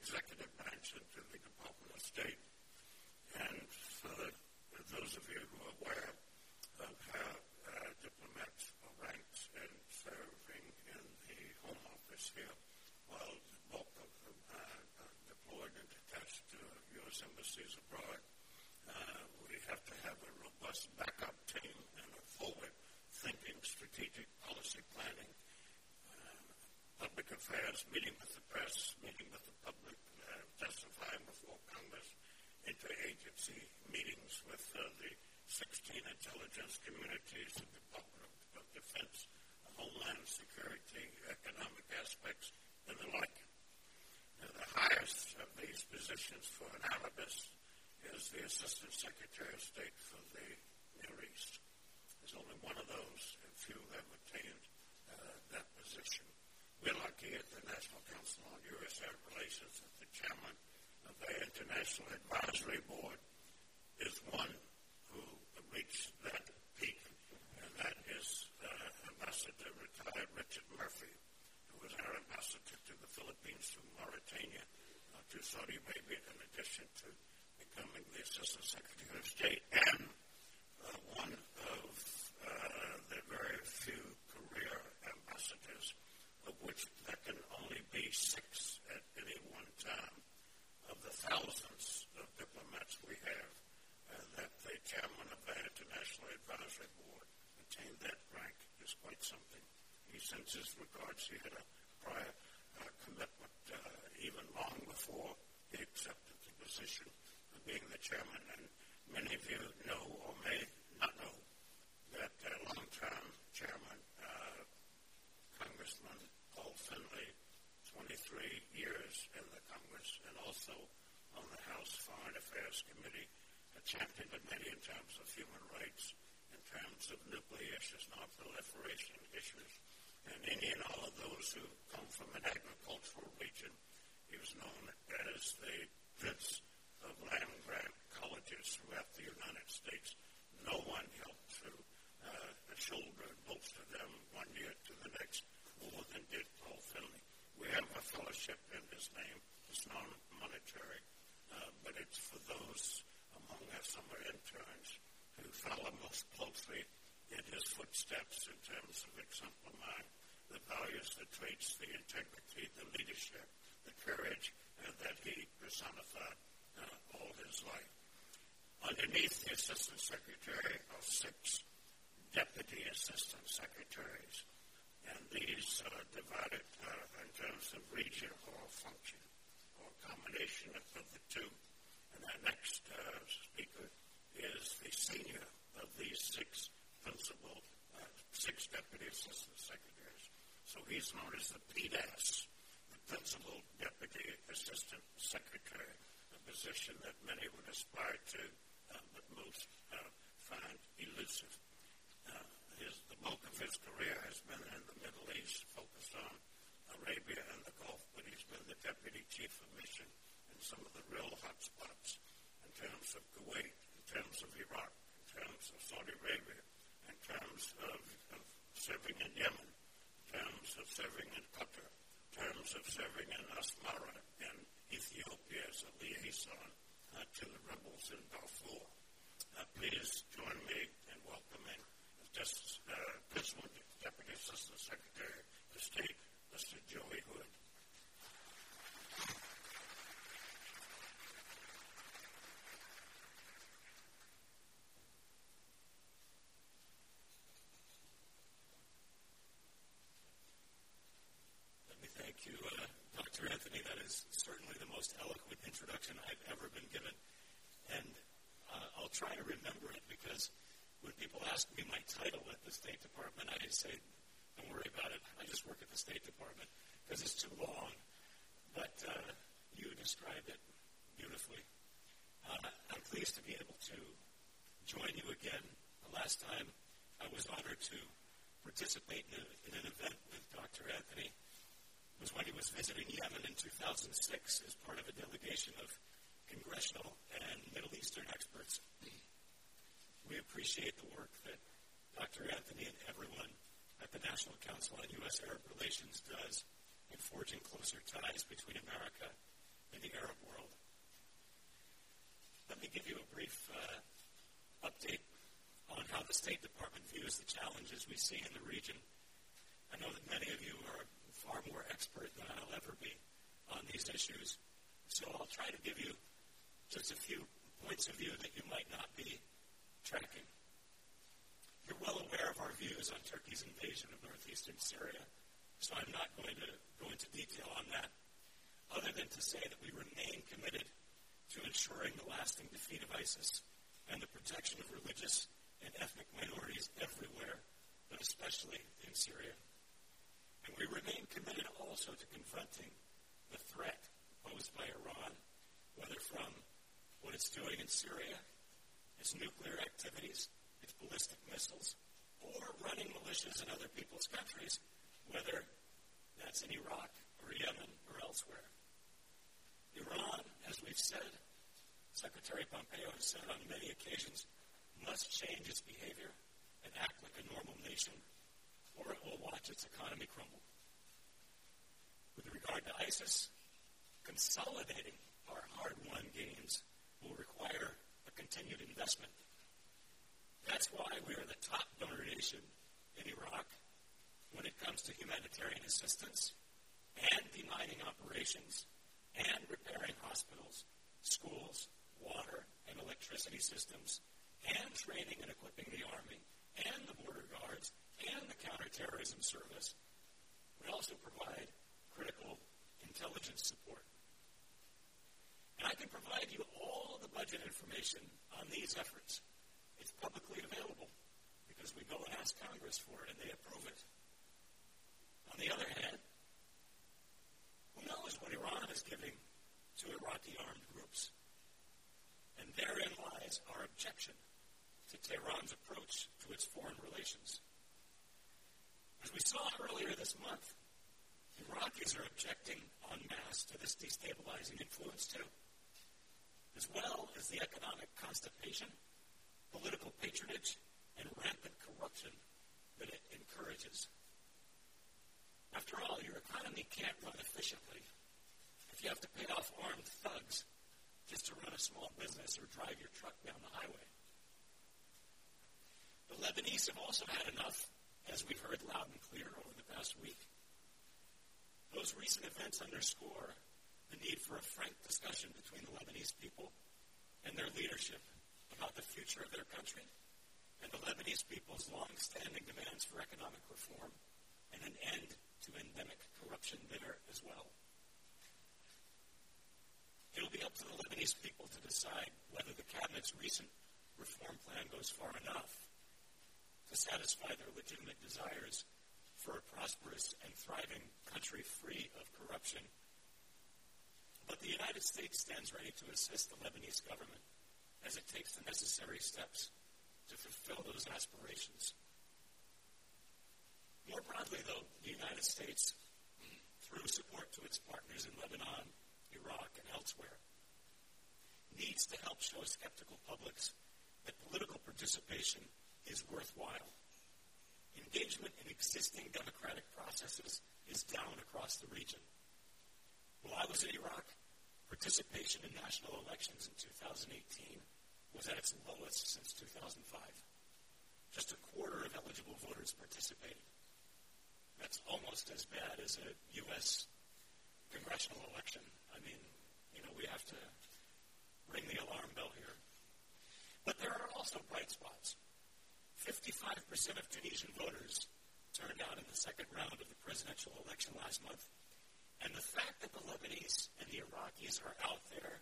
executive and to the Department of State. And for those of you who are aware of how uh, diplomats are ranked and serving in the Home Office here, while the bulk of them are deployed and attached to U.S. embassies abroad, uh, we have to have a robust backup team and a forward-thinking strategic policy planning, uh, public affairs, meeting with the press, meeting with the public, uh, testifying before Congress, interagency meetings with uh, the 16 intelligence communities, the Department of Defense, Homeland Security, economic aspects, and the like. Now, the highest of these positions for an Arabist is the Assistant Secretary of State for the Near East. There's only one of those, and few have attained uh, that position. We're lucky at the National Council on U.S. Arab Relations that the chairman of the International Advisory Board is one who reached that peak, and that is uh, Ambassador retired Richard Murphy, who was our ambassador to the Philippines, to Mauritania, to Saudi Arabia, in addition to becoming the Assistant Secretary of State and uh, one of uh, the very few career ambassadors, of which there can only be six at any one time, of the thousands of diplomats we have, uh, that the chairman of the International Advisory Board attained that rank is quite something. He sends his regards. He had a prior even long before he accepted the position of being the chairman, and many of you know or may not know that uh, long-term chairman, uh, Congressman Paul Findley, 23 years in the Congress and also on the House Foreign Affairs Committee, a champion of many in terms of human rights, in terms of nuclear issues, non-proliferation issues, and any and all of those who come from an agricultural region. He was known as the Prince of land grant colleges throughout the United States. No one helped to uh, shoulder and bolster them one year to the next more than did Paul Findley. We have a fellowship in his name. It's non-monetary, uh, but it's for those among our summer interns who follow most closely in his footsteps in terms of exemplifying the values, the traits, the integrity, the leadership, the courage uh, that he personified uh, all his life. Underneath the assistant secretary are six deputy assistant secretaries, and these are divided uh, in terms of region or function, or combination of, the two. And our next uh, speaker is the senior of these six principal, uh, six deputy assistant secretaries. So he's known as the PDAS, principal deputy assistant secretary a position that many would aspire to, uh, but most uh, find elusive. Uh, his, the bulk of his career has been in the Middle East, focused on Arabia and the Gulf, but he's been the deputy chief of mission in some of the real hot spots in terms of Kuwait, in terms of Iraq, in terms of Saudi Arabia, in terms of, of serving in Yemen, in terms of serving in Qatar, terms of serving in Asmara and Ethiopia as a liaison uh, to the rebels in Darfur. Uh, please join me in welcoming Justice, uh, Deputy Assistant Secretary of State, Mr. Joey Hood. Let me thank you, uh, Dr. Anthony. That is certainly the most eloquent introduction I've ever been given. And uh, I'll try to remember it because when people ask me my title at the State Department, I say, don't worry about it. I just work at the State Department because it's too long. But uh, you described it beautifully. Uh, I'm pleased to be able to join you again. The last time I was honored to participate in, a, in an event with Dr. Anthony was when he was visiting Yemen in 2006 as part of a delegation of congressional and Middle Eastern experts. We appreciate the work that Dr. Anthony and everyone at the National Council on U.S. Arab Relations does in forging closer ties between America and the Arab world. Let me give you a brief uh, update on how the State Department views the challenges we see in the region. I know that many of you are far more expert than I'll ever be on these issues, so I'll try to give you just a few points of view that you might not be tracking. You're well aware of our views on Turkey's invasion of northeastern Syria, so I'm not going to go into detail on that, other than to say that we remain committed to ensuring the lasting defeat of ISIS and the protection of religious and ethnic minorities everywhere, but especially in Syria. And we remain committed also to confronting the threat posed by Iran, whether from what it's doing in Syria, its nuclear activities, its ballistic missiles, or running militias in other people's countries, whether that's in Iraq or Yemen or elsewhere. Iran, as we've said, Secretary Pompeo has said on many occasions, must change its behavior and act like a normal nation, or it will watch its economy regard to ISIS, consolidating our hard won gains will require a continued investment that's why we are the top donor nation in Iraq when it comes to humanitarian assistance and demining operations and repairing hospitals, schools, water, and electricity systems, and training and equipping the Army and the border guards and the counterterrorism service. We also provide intelligence support. And I can provide you all the budget information on these efforts it's publicly available because we go and ask Congress for it and they approve it. On the other hand, who knows what Iran is giving to Iraqi armed groups? And therein lies our objection to Tehran's approach to its foreign relations. As we saw earlier this month, Iraqis are objecting en masse to this destabilizing influence too, as well as the economic constipation political patronage, and rampant corruption that it encourages. After all, your economy can't run efficiently if you have to pay off armed thugs just to run a small business or drive your truck down the highway. The Lebanese have also had enough, as we've heard loud and clear over the past week. Those recent events underscore the need for a frank discussion between the Lebanese people and their leadership about the future of their country and the Lebanese people's long-standing demands for economic reform and an end to endemic corruption there as well. It'll be up to the Lebanese people to decide whether the cabinet's recent reform plan goes far enough to satisfy their legitimate desires for a prosperous and thriving country free of corruption. But the United States stands ready to assist the Lebanese government as it takes the necessary steps to fulfill those aspirations. More broadly, though, the United States, through support to its partners in Lebanon, Iraq, and elsewhere, needs to help show skeptical publics that political participation is worthwhile. Engagement in existing democratic processes is down across the region. While I was in Iraq, participation in national elections in 2018 was at its lowest since 2005. Just a quarter of eligible voters participated. That's almost as bad as a U.S. congressional election. I mean, you know, we have to ring the alarm bell here. But there are also bright spots. 55% of Tunisian voters turned out in the second round of the presidential election last month. And the fact that the Lebanese and the Iraqis are out there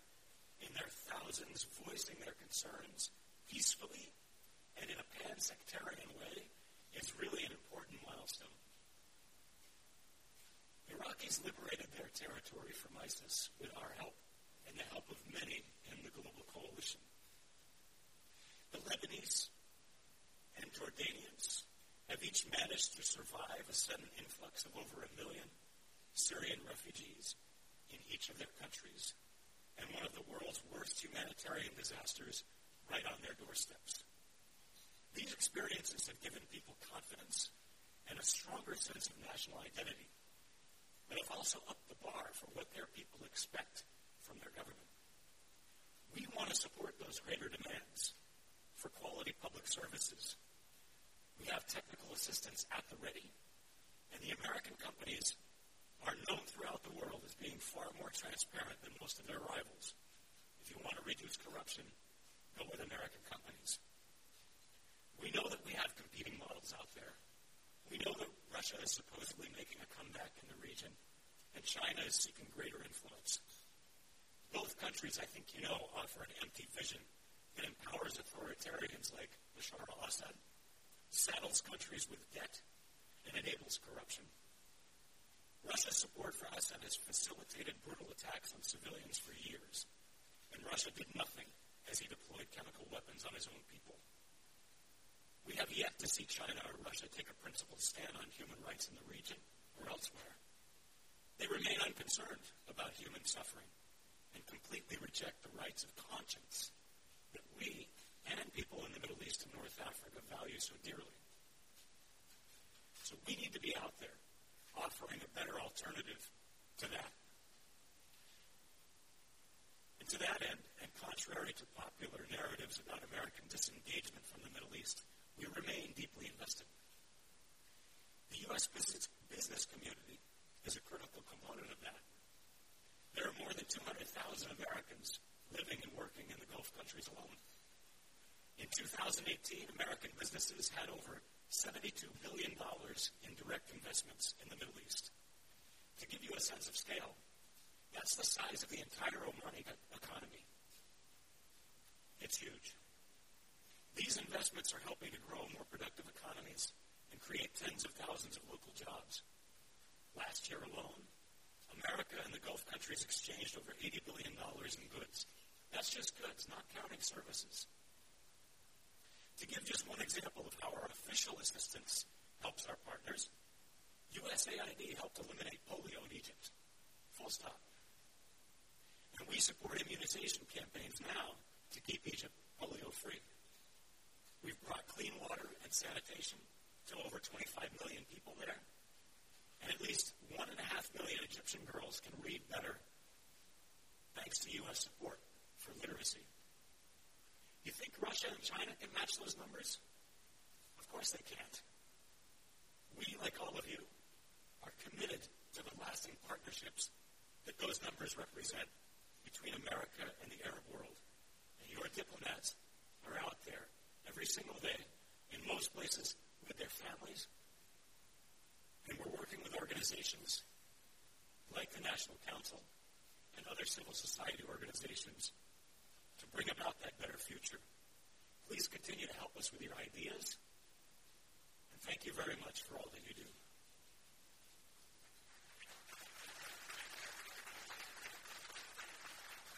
in their thousands voicing their concerns peacefully and in a pan-sectarian way is really an important milestone. Iraqis liberated their territory from ISIS with our help and the help of many in the global coalition. The Lebanese and Jordanians have managed to survive a sudden influx of over a million Syrian refugees in each of their countries and one of the world's worst humanitarian disasters right on their doorsteps. These experiences have given people confidence and a stronger sense of national identity, but have also upped the bar for what their people expect from their government. We want to support those greater demands for quality public services. We have technical assistance at the ready, and the American companies are known throughout the world as being far more transparent than most of their rivals. If you want to reduce corruption, go with American companies. We know that we have competing models out there. We know that Russia is supposedly making a comeback in the region, and China is seeking greater influence. Both countries, I think you know, offer an empty vision that empowers authoritarians like Bashar al Assad, saddles countries with debt, and enables corruption. Russia's support for Assad has facilitated brutal attacks on civilians for years, and Russia did nothing as he deployed chemical weapons on his own people. We have yet to see China or Russia take a principled stand on human rights in the region or elsewhere. They remain unconcerned about human suffering and completely reject the rights of conscience that we and people in the Middle East and North Africa value so dearly. So we need to be out there offering a better alternative to that. And to that end, and contrary to popular narratives about American disengagement from the Middle East, we remain deeply invested. The U.S. business, business community is a critical component of that. There are more than 200,000 Americans living and working in the Gulf countries alone. In 2018, American businesses had over $72 billion in direct investments in the Middle East. To give you a sense of scale, that's the size of the entire Omani economy. It's huge. These investments are helping to grow more productive economies and create tens of thousands of local jobs. Last year alone, America and the Gulf countries exchanged over $80 billion in goods. That's just goods, not counting services. To give just one example of how our official assistance helps our partners, USAID helped eliminate polio in Egypt. Full stop. And we support immunization campaigns now to keep Egypt polio free. We've brought clean water and sanitation to over 25 million people there. And at least one and a half million Egyptian girls can read better thanks to U.S. support for literacy. You think Russia match those numbers? Of course they can't. We, like all of you, are committed to the lasting partnerships that those numbers represent between America and the Arab world. And your diplomats are out there every single day, in most places, with their families. And we're working with organizations like the National Council and other civil society organizations to bring about that better future. Please continue to help us with your ideas. And thank you very much for all that you do.